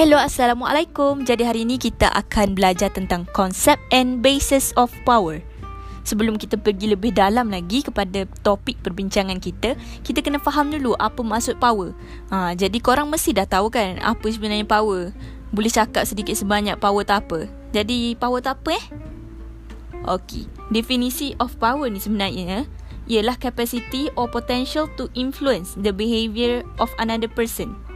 Hello, Assalamualaikum. Jadi hari ini kita akan belajar tentang konsep and basis of power. Sebelum kita pergi lebih dalam lagi kepada topik perbincangan kita, kita kena faham dulu apa maksud power. Ha, jadi korang mesti dah tahu kan apa sebenarnya power. Boleh cakap sedikit sebanyak power tak apa. Jadi power tak apa eh? Okey, definisi of power ni sebenarnya ialah capacity or potential to influence the behavior of another person.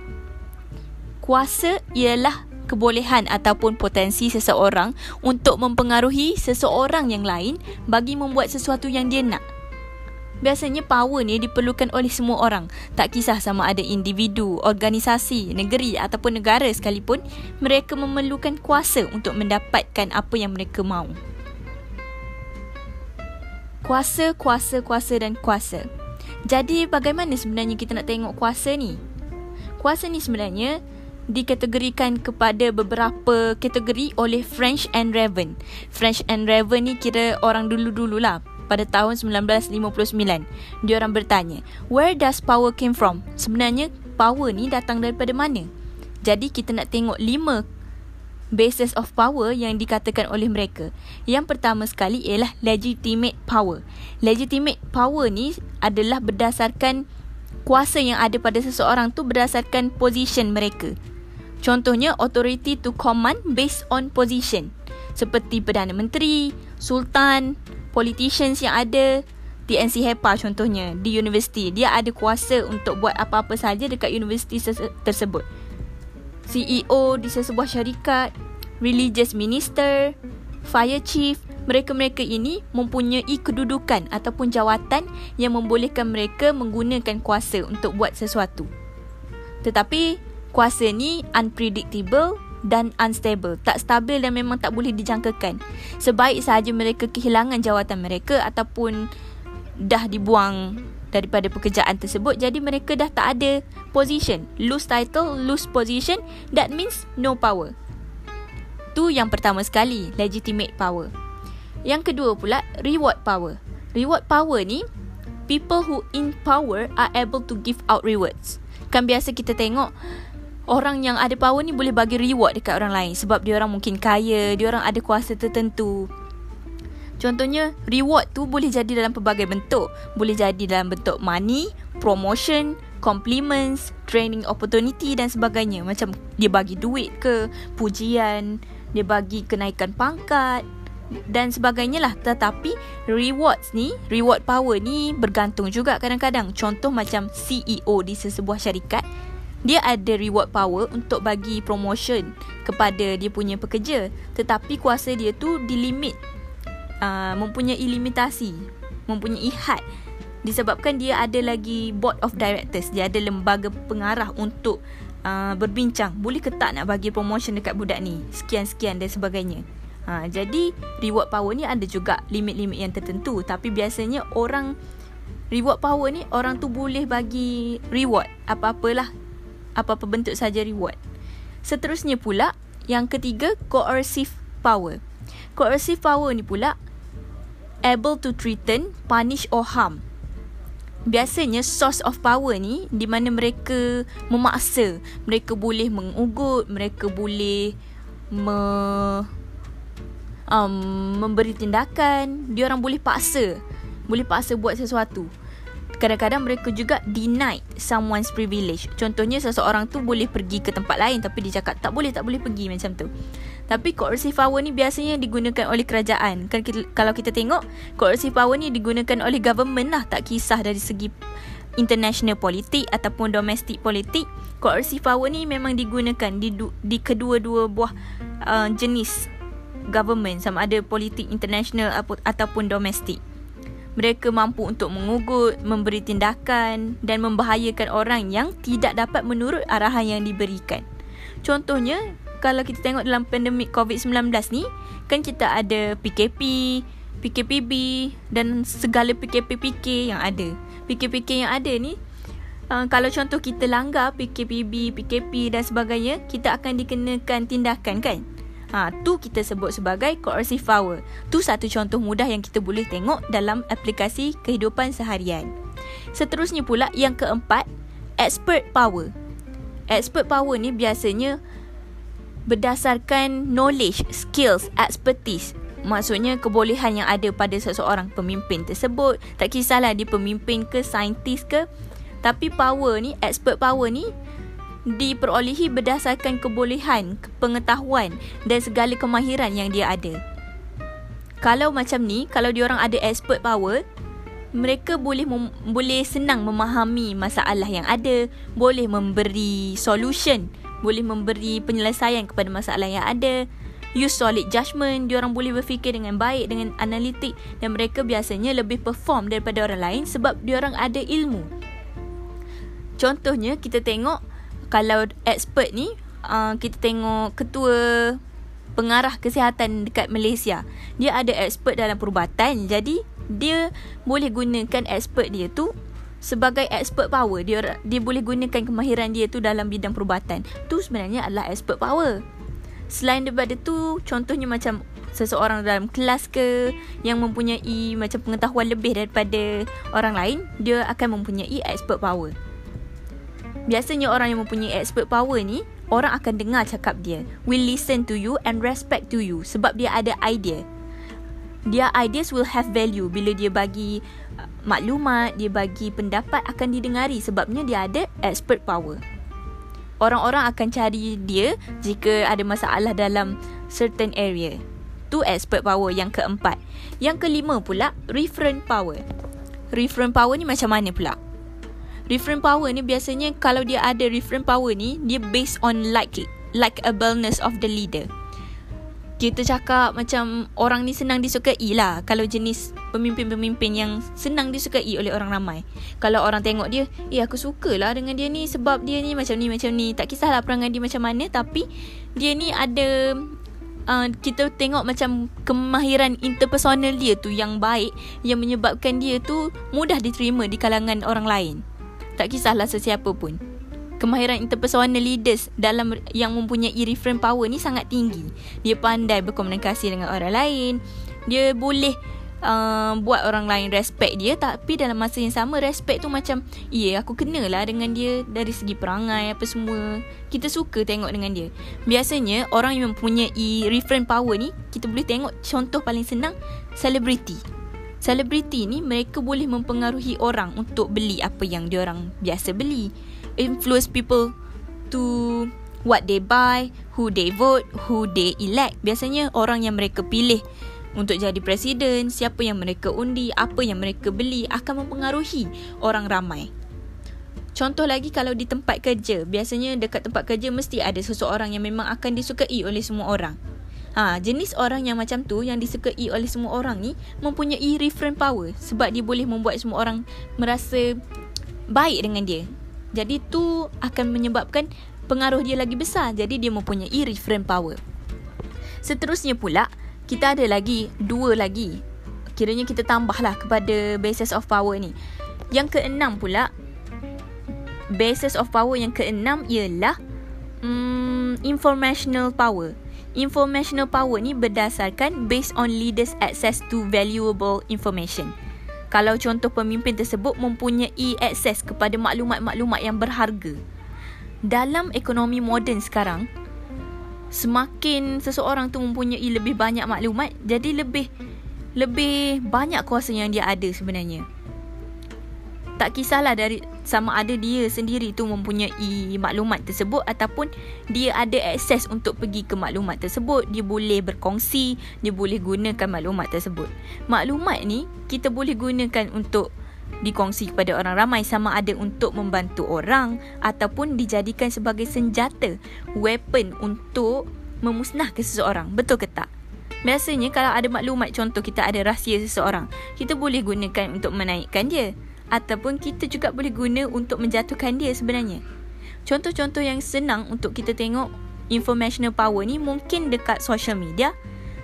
Kuasa ialah kebolehan ataupun potensi seseorang untuk mempengaruhi seseorang yang lain bagi membuat sesuatu yang dia nak. Biasanya power ni diperlukan oleh semua orang. Tak kisah sama ada individu, organisasi, negeri ataupun negara sekalipun, mereka memerlukan kuasa untuk mendapatkan apa yang mereka mahu. Kuasa, kuasa, kuasa dan kuasa. Jadi bagaimana sebenarnya kita nak tengok kuasa ni? Kuasa ni sebenarnya dikategorikan kepada beberapa kategori oleh French and Raven. French and Raven ni kira orang dulu-dululah pada tahun 1959. Dia orang bertanya, where does power came from? Sebenarnya power ni datang daripada mana? Jadi kita nak tengok lima basis of power yang dikatakan oleh mereka. Yang pertama sekali ialah legitimate power. Legitimate power ni adalah berdasarkan kuasa yang ada pada seseorang tu berdasarkan position mereka. Contohnya authority to command based on position seperti Perdana Menteri, Sultan, politicians yang ada TNC HEPA contohnya di universiti dia ada kuasa untuk buat apa-apa saja dekat universiti tersebut. CEO di sesebuah syarikat, religious minister, fire chief, mereka-mereka ini mempunyai kedudukan ataupun jawatan yang membolehkan mereka menggunakan kuasa untuk buat sesuatu. Tetapi kuasa ni unpredictable dan unstable, tak stabil dan memang tak boleh dijangkakan. Sebaik sahaja mereka kehilangan jawatan mereka ataupun dah dibuang daripada pekerjaan tersebut, jadi mereka dah tak ada position. Lose title, lose position, that means no power. Tu yang pertama sekali, legitimate power. Yang kedua pula, reward power. Reward power ni, people who in power are able to give out rewards. Kan biasa kita tengok, orang yang ada power ni boleh bagi reward dekat orang lain sebab dia orang mungkin kaya, dia orang ada kuasa tertentu. Contohnya, reward tu boleh jadi dalam pelbagai bentuk. Boleh jadi dalam bentuk money, promotion, compliments, training opportunity dan sebagainya. Macam dia bagi duit ke, pujian, dia bagi kenaikan pangkat dan sebagainya lah. Tetapi rewards ni, reward power ni bergantung juga kadang-kadang. Contoh macam CEO di sesebuah syarikat dia ada reward power untuk bagi promotion kepada dia punya pekerja. Tetapi kuasa dia tu dilimit uh, mempunyai limitasi mempunyai had disebabkan dia ada lagi board of directors. Dia ada lembaga pengarah untuk uh, berbincang. Boleh ke tak nak bagi promotion dekat budak ni? Sekian-sekian dan sebagainya. Ha, jadi reward power ni ada juga limit-limit yang tertentu. Tapi biasanya orang Reward power ni orang tu boleh bagi reward. Apa-apalah apa-apa bentuk saja reward. Seterusnya pula, yang ketiga, coercive power. Coercive power ni pula able to threaten, punish or harm. Biasanya source of power ni di mana mereka memaksa, mereka boleh mengugut, mereka boleh me, um, memberi tindakan, dia orang boleh paksa, boleh paksa buat sesuatu kadang-kadang mereka juga deny someone's privilege. Contohnya seseorang tu boleh pergi ke tempat lain tapi dia cakap tak boleh tak boleh pergi macam tu. Tapi coercive power ni biasanya digunakan oleh kerajaan. Kan kita, kalau kita tengok coercive power ni digunakan oleh government lah tak kisah dari segi international politik ataupun domestic politik. Coercive power ni memang digunakan di di kedua-dua buah uh, jenis government sama ada politik international ataupun domestik. Mereka mampu untuk mengugut, memberi tindakan dan membahayakan orang yang tidak dapat menurut arahan yang diberikan. Contohnya, kalau kita tengok dalam pandemik COVID-19 ni, kan kita ada PKP, PKPB dan segala PKP-PK yang ada. PKP-PK yang ada ni, uh, kalau contoh kita langgar PKPB, PKP dan sebagainya, kita akan dikenakan tindakan kan? Ha, tu kita sebut sebagai coercive power. Tu satu contoh mudah yang kita boleh tengok dalam aplikasi kehidupan seharian. Seterusnya pula yang keempat, expert power. Expert power ni biasanya berdasarkan knowledge, skills, expertise. Maksudnya kebolehan yang ada pada seseorang pemimpin tersebut. Tak kisahlah dia pemimpin ke, saintis ke. Tapi power ni, expert power ni diperolehi berdasarkan kebolehan, pengetahuan dan segala kemahiran yang dia ada. Kalau macam ni, kalau dia orang ada expert power, mereka boleh mem- boleh senang memahami masalah yang ada, boleh memberi solution, boleh memberi penyelesaian kepada masalah yang ada use solid judgement dia orang boleh berfikir dengan baik dengan analitik dan mereka biasanya lebih perform daripada orang lain sebab dia orang ada ilmu contohnya kita tengok kalau expert ni uh, kita tengok ketua pengarah kesihatan dekat Malaysia. Dia ada expert dalam perubatan. Jadi dia boleh gunakan expert dia tu sebagai expert power. Dia dia boleh gunakan kemahiran dia tu dalam bidang perubatan. Tu sebenarnya adalah expert power. Selain daripada tu Contohnya macam Seseorang dalam kelas ke Yang mempunyai Macam pengetahuan lebih daripada Orang lain Dia akan mempunyai expert power Biasanya orang yang mempunyai expert power ni Orang akan dengar cakap dia Will listen to you And respect to you Sebab dia ada idea Dia ideas will have value Bila dia bagi uh, Maklumat Dia bagi pendapat Akan didengari Sebabnya dia ada expert power orang-orang akan cari dia jika ada masalah dalam certain area. Tu expert power yang keempat. Yang kelima pula, referent power. Referent power ni macam mana pula? Referent power ni biasanya kalau dia ada referent power ni, dia based on like likeableness of the leader kita cakap macam orang ni senang disukai lah kalau jenis pemimpin-pemimpin yang senang disukai oleh orang ramai. Kalau orang tengok dia, eh aku suka lah dengan dia ni sebab dia ni macam ni macam ni. Tak kisahlah perangai dia macam mana tapi dia ni ada uh, kita tengok macam kemahiran interpersonal dia tu yang baik yang menyebabkan dia tu mudah diterima di kalangan orang lain. Tak kisahlah sesiapa pun kemahiran interpersonal leaders dalam yang mempunyai reference power ni sangat tinggi. Dia pandai berkomunikasi dengan orang lain. Dia boleh uh, buat orang lain respect dia tapi dalam masa yang sama respect tu macam iya aku kenalah dengan dia dari segi perangai apa semua. Kita suka tengok dengan dia. Biasanya orang yang mempunyai reference power ni kita boleh tengok contoh paling senang selebriti. Selebriti ni mereka boleh mempengaruhi orang untuk beli apa yang dia orang biasa beli influence people to what they buy, who they vote, who they elect. Biasanya orang yang mereka pilih untuk jadi presiden, siapa yang mereka undi, apa yang mereka beli akan mempengaruhi orang ramai. Contoh lagi kalau di tempat kerja, biasanya dekat tempat kerja mesti ada seseorang yang memang akan disukai oleh semua orang. Ha, jenis orang yang macam tu yang disukai oleh semua orang ni mempunyai reference power sebab dia boleh membuat semua orang merasa baik dengan dia. Jadi tu akan menyebabkan pengaruh dia lagi besar. Jadi dia mempunyai reference power. Seterusnya pula, kita ada lagi dua lagi. Kiranya kita tambahlah kepada basis of power ni. Yang keenam pula, basis of power yang keenam ialah um, informational power. Informational power ni berdasarkan based on leaders access to valuable information kalau contoh pemimpin tersebut mempunyai akses kepada maklumat-maklumat yang berharga. Dalam ekonomi moden sekarang, semakin seseorang tu mempunyai lebih banyak maklumat, jadi lebih lebih banyak kuasa yang dia ada sebenarnya tak kisahlah dari sama ada dia sendiri tu mempunyai maklumat tersebut ataupun dia ada akses untuk pergi ke maklumat tersebut dia boleh berkongsi dia boleh gunakan maklumat tersebut. Maklumat ni kita boleh gunakan untuk dikongsi kepada orang ramai sama ada untuk membantu orang ataupun dijadikan sebagai senjata weapon untuk memusnahkan seseorang. Betul ke tak? Biasanya kalau ada maklumat contoh kita ada rahsia seseorang, kita boleh gunakan untuk menaikkan dia ataupun kita juga boleh guna untuk menjatuhkan dia sebenarnya. Contoh-contoh yang senang untuk kita tengok informational power ni mungkin dekat social media,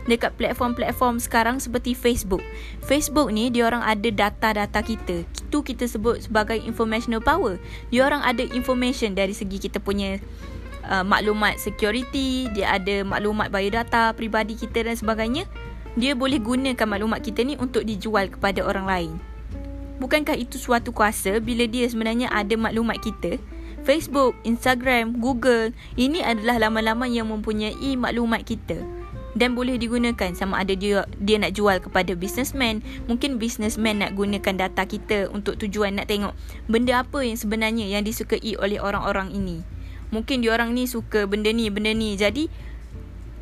dekat platform-platform sekarang seperti Facebook. Facebook ni dia orang ada data-data kita. Itu kita sebut sebagai informational power. Dia orang ada information dari segi kita punya uh, maklumat security, dia ada maklumat biodata pribadi kita dan sebagainya. Dia boleh gunakan maklumat kita ni untuk dijual kepada orang lain. Bukankah itu suatu kuasa bila dia sebenarnya ada maklumat kita? Facebook, Instagram, Google. Ini adalah laman-laman yang mempunyai maklumat kita dan boleh digunakan sama ada dia dia nak jual kepada businessman mungkin businessman nak gunakan data kita untuk tujuan nak tengok benda apa yang sebenarnya yang disukai oleh orang-orang ini mungkin diorang ni suka benda ni benda ni jadi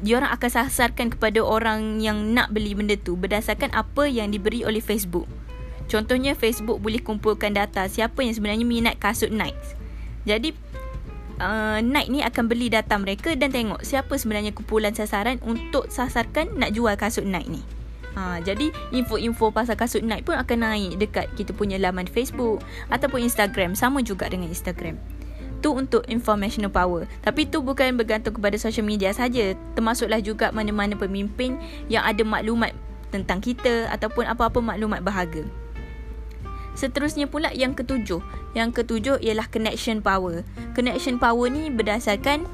diorang akan sasarkan kepada orang yang nak beli benda tu berdasarkan apa yang diberi oleh Facebook contohnya Facebook boleh kumpulkan data siapa yang sebenarnya minat kasut Nike jadi uh, Nike ni akan beli data mereka dan tengok siapa sebenarnya kumpulan sasaran untuk sasarkan nak jual kasut Nike ni. Ha, jadi info-info pasal kasut Nike pun akan naik dekat kita punya laman Facebook ataupun Instagram sama juga dengan Instagram. Tu untuk informational power. Tapi tu bukan bergantung kepada social media saja. Termasuklah juga mana-mana pemimpin yang ada maklumat tentang kita ataupun apa-apa maklumat berharga. Seterusnya pula yang ketujuh. Yang ketujuh ialah connection power. Connection power ni berdasarkan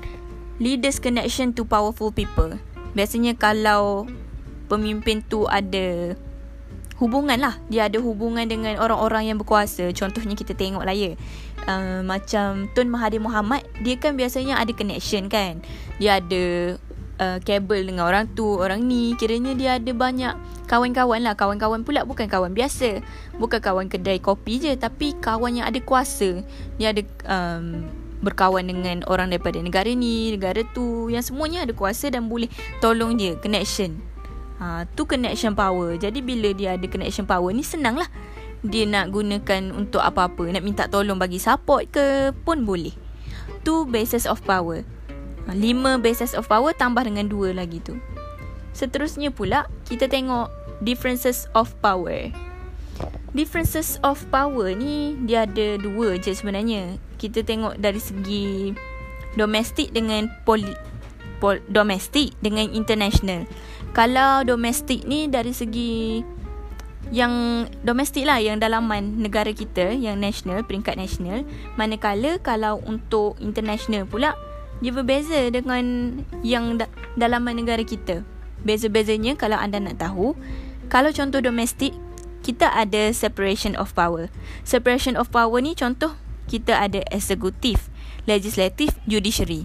leaders connection to powerful people. Biasanya kalau pemimpin tu ada hubungan lah. Dia ada hubungan dengan orang-orang yang berkuasa. Contohnya kita tengok lah ya. Uh, macam Tun Mahathir Mohamad, dia kan biasanya ada connection kan. Dia ada uh, kabel dengan orang tu, orang ni. Kiranya dia ada banyak kawan-kawan lah. Kawan-kawan pula bukan kawan biasa. Bukan kawan kedai kopi je Tapi kawan yang ada kuasa. Dia ada um, berkawan dengan orang daripada negara ni Negara tu Yang semuanya ada kuasa dan boleh tolong dia Connection. Ha, Tu connection power. Jadi bila dia ada connection power ni senang lah. Dia nak gunakan untuk apa-apa Nak minta tolong bagi support ke pun boleh. Tu basis of power. Ha, Lima basis of power tambah dengan dua lagi tu. Seterusnya pula kita tengok differences of power. Differences of power ni dia ada dua je sebenarnya. Kita tengok dari segi domestik dengan poli, pol, domestik dengan international. Kalau domestik ni dari segi yang domestik lah yang dalaman negara kita yang national peringkat national manakala kalau untuk international pula dia berbeza dengan yang da- dalaman negara kita Beza-bezanya kalau anda nak tahu, kalau contoh domestik, kita ada separation of power. Separation of power ni contoh kita ada eksekutif, legislatif, judiciary.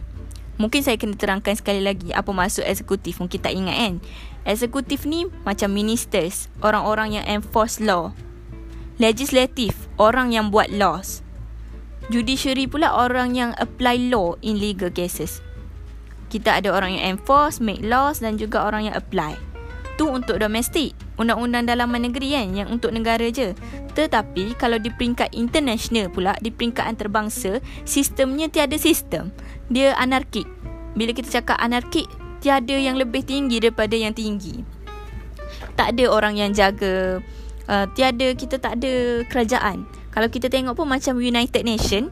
Mungkin saya kena terangkan sekali lagi apa maksud eksekutif. Mungkin tak ingat kan. Eksekutif ni macam ministers, orang-orang yang enforce law. Legislatif, orang yang buat laws. Judiciary pula orang yang apply law in legal cases kita ada orang yang enforce, make laws dan juga orang yang apply. Tu untuk domestik, undang-undang dalaman negeri kan yang untuk negara je. Tetapi kalau di peringkat international pula, di peringkat antarabangsa, sistemnya tiada sistem. Dia anarkik. Bila kita cakap anarkik, tiada yang lebih tinggi daripada yang tinggi. Tak ada orang yang jaga, uh, tiada kita tak ada kerajaan. Kalau kita tengok pun macam United Nation,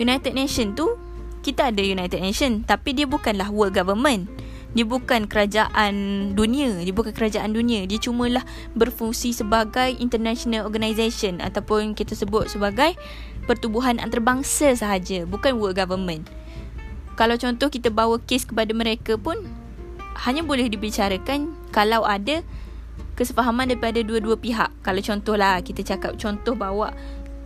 United Nation tu kita ada United Nation tapi dia bukanlah world government. Dia bukan kerajaan dunia. Dia bukan kerajaan dunia. Dia cuma lah berfungsi sebagai international organisation ataupun kita sebut sebagai pertubuhan antarabangsa sahaja bukan world government. Kalau contoh kita bawa kes kepada mereka pun hanya boleh dibicarakan kalau ada kesefahaman daripada dua-dua pihak. Kalau contohlah kita cakap contoh bawa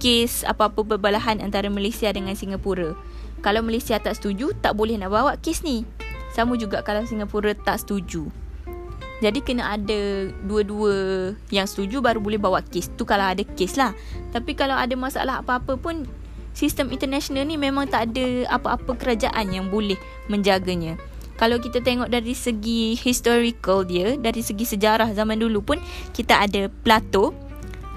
kes apa-apa berbalahan antara Malaysia dengan Singapura kalau Malaysia tak setuju, tak boleh nak bawa kes ni. Sama juga kalau Singapura tak setuju. Jadi kena ada dua-dua yang setuju baru boleh bawa kes. Tu kalau ada kes lah. Tapi kalau ada masalah apa-apa pun, sistem international ni memang tak ada apa-apa kerajaan yang boleh menjaganya. Kalau kita tengok dari segi historical dia, dari segi sejarah zaman dulu pun, kita ada Plato,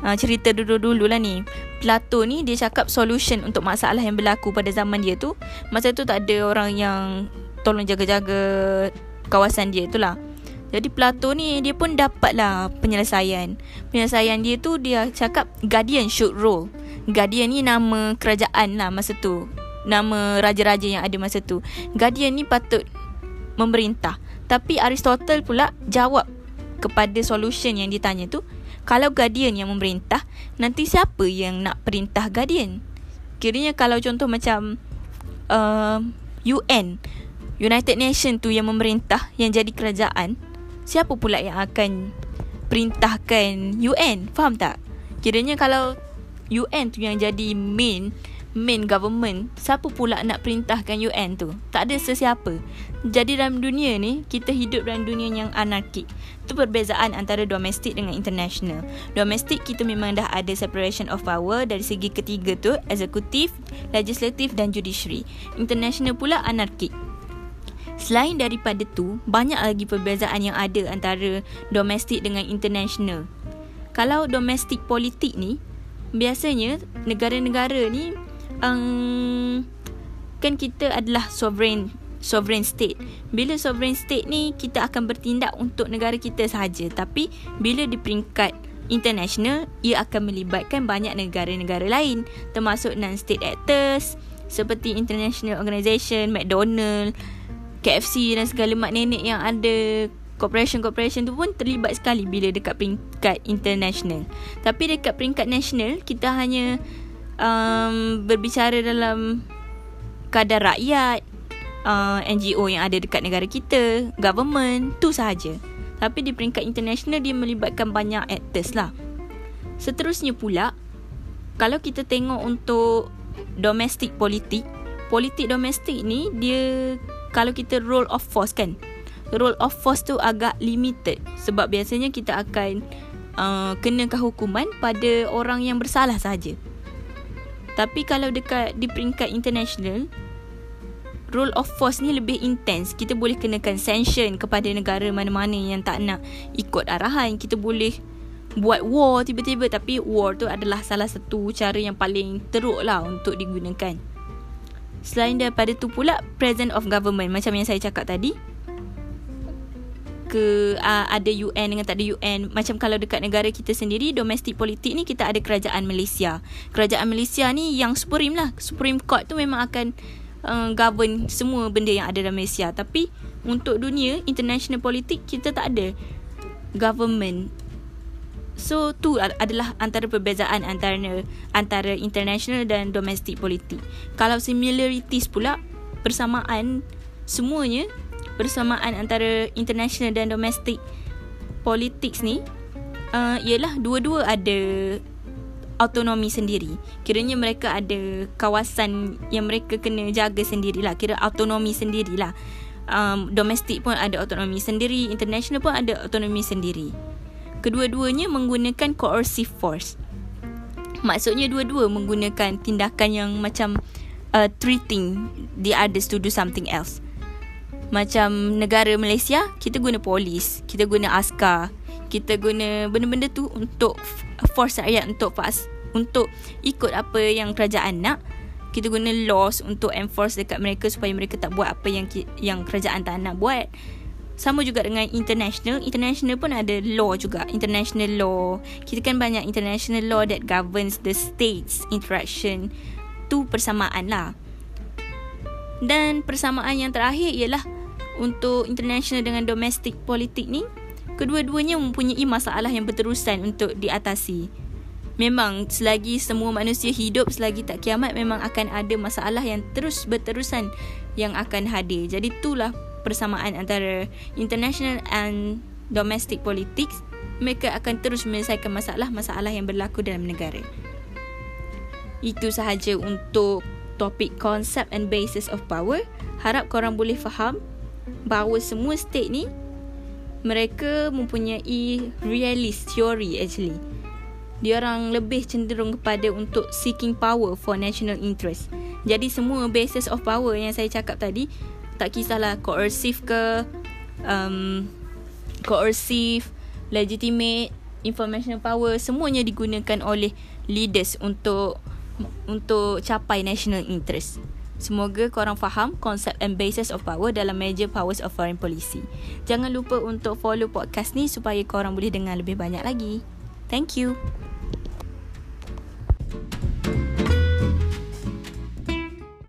uh, cerita dulu-dulu lah ni. Plato ni dia cakap solution untuk masalah yang berlaku pada zaman dia tu. Masa tu tak ada orang yang tolong jaga-jaga kawasan dia tu lah. Jadi Plato ni dia pun dapat lah penyelesaian. Penyelesaian dia tu dia cakap guardian should rule. Guardian ni nama kerajaan lah masa tu. Nama raja-raja yang ada masa tu. Guardian ni patut memerintah. Tapi Aristotle pula jawab kepada solution yang ditanya tu kalau guardian yang memerintah, nanti siapa yang nak perintah guardian? Kiranya kalau contoh macam uh, UN, United Nation tu yang memerintah, yang jadi kerajaan, siapa pula yang akan perintahkan UN? Faham tak? Kiranya kalau UN tu yang jadi main main government, siapa pula nak perintahkan UN tu? Tak ada sesiapa. Jadi dalam dunia ni, kita hidup dalam dunia yang anarkik. Itu perbezaan antara domestik dengan international. Domestik kita memang dah ada separation of power dari segi ketiga tu, eksekutif, legislatif dan judiciary. International pula anarkik. Selain daripada tu, banyak lagi perbezaan yang ada antara domestik dengan international. Kalau domestik politik ni, biasanya negara-negara ni um, kan kita adalah sovereign sovereign state. Bila sovereign state ni kita akan bertindak untuk negara kita sahaja. Tapi bila di peringkat international ia akan melibatkan banyak negara-negara lain termasuk non-state actors seperti international organisation, McDonald, KFC dan segala mak nenek yang ada corporation-corporation tu pun terlibat sekali bila dekat peringkat international. Tapi dekat peringkat national kita hanya um, berbicara dalam kadar rakyat, uh, NGO yang ada dekat negara kita, government, tu sahaja. Tapi di peringkat international dia melibatkan banyak actors lah. Seterusnya pula, kalau kita tengok untuk domestic politik, politik domestik ni dia kalau kita role of force kan, role of force tu agak limited sebab biasanya kita akan uh, kenakan hukuman pada orang yang bersalah sahaja. Tapi kalau dekat di peringkat international Rule of force ni lebih intense. Kita boleh kenakan sanction kepada negara mana-mana yang tak nak ikut arahan. Kita boleh buat war tiba-tiba Tapi war tu adalah salah satu cara yang paling teruk lah untuk digunakan. Selain daripada tu pula Present of government Macam yang saya cakap tadi ke uh, ada UN dengan tak ada UN macam kalau dekat negara kita sendiri domestik politik ni kita ada kerajaan Malaysia. Kerajaan Malaysia ni yang supreme lah. Supreme court tu memang akan uh, govern semua benda yang ada dalam Malaysia tapi untuk dunia international politik kita tak ada government So tu adalah antara perbezaan antara antara international dan domestik politik. Kalau similarities pula persamaan semuanya persamaan antara international dan domestic politics ni uh, ialah dua-dua ada autonomi sendiri. Kiranya mereka ada kawasan yang mereka kena jaga sendirilah. Kira autonomi sendirilah. Um, domestik pun ada autonomi sendiri, international pun ada autonomi sendiri. Kedua-duanya menggunakan coercive force. Maksudnya dua-dua menggunakan tindakan yang macam uh, treating the others to do something else. Macam negara Malaysia Kita guna polis Kita guna askar Kita guna benda-benda tu Untuk force rakyat Untuk pas, untuk ikut apa yang kerajaan nak Kita guna laws Untuk enforce dekat mereka Supaya mereka tak buat apa yang yang kerajaan tak nak buat. Sama juga dengan international. International pun ada law juga. International law. Kita kan banyak international law That governs the states interaction. Tu persamaan lah. Dan persamaan yang terakhir ialah untuk international dengan domestic politik ni kedua-duanya mempunyai masalah yang berterusan untuk diatasi memang selagi semua manusia hidup selagi tak kiamat memang akan ada masalah yang terus berterusan yang akan hadir. Jadi itulah persamaan antara international and domestic politics. Mereka akan terus menyelesaikan masalah-masalah yang berlaku dalam negara. Itu sahaja untuk topik concept and basis of power. Harap korang boleh faham bahawa semua state ni mereka mempunyai realist theory actually. Dia orang lebih cenderung kepada untuk seeking power for national interest. Jadi semua basis of power yang saya cakap tadi tak kisahlah coercive ke um, coercive, legitimate, informational power semuanya digunakan oleh leaders untuk untuk capai national interest. Semoga korang faham konsep and basis of power dalam major powers of foreign policy. Jangan lupa untuk follow podcast ni supaya korang boleh dengar lebih banyak lagi. Thank you.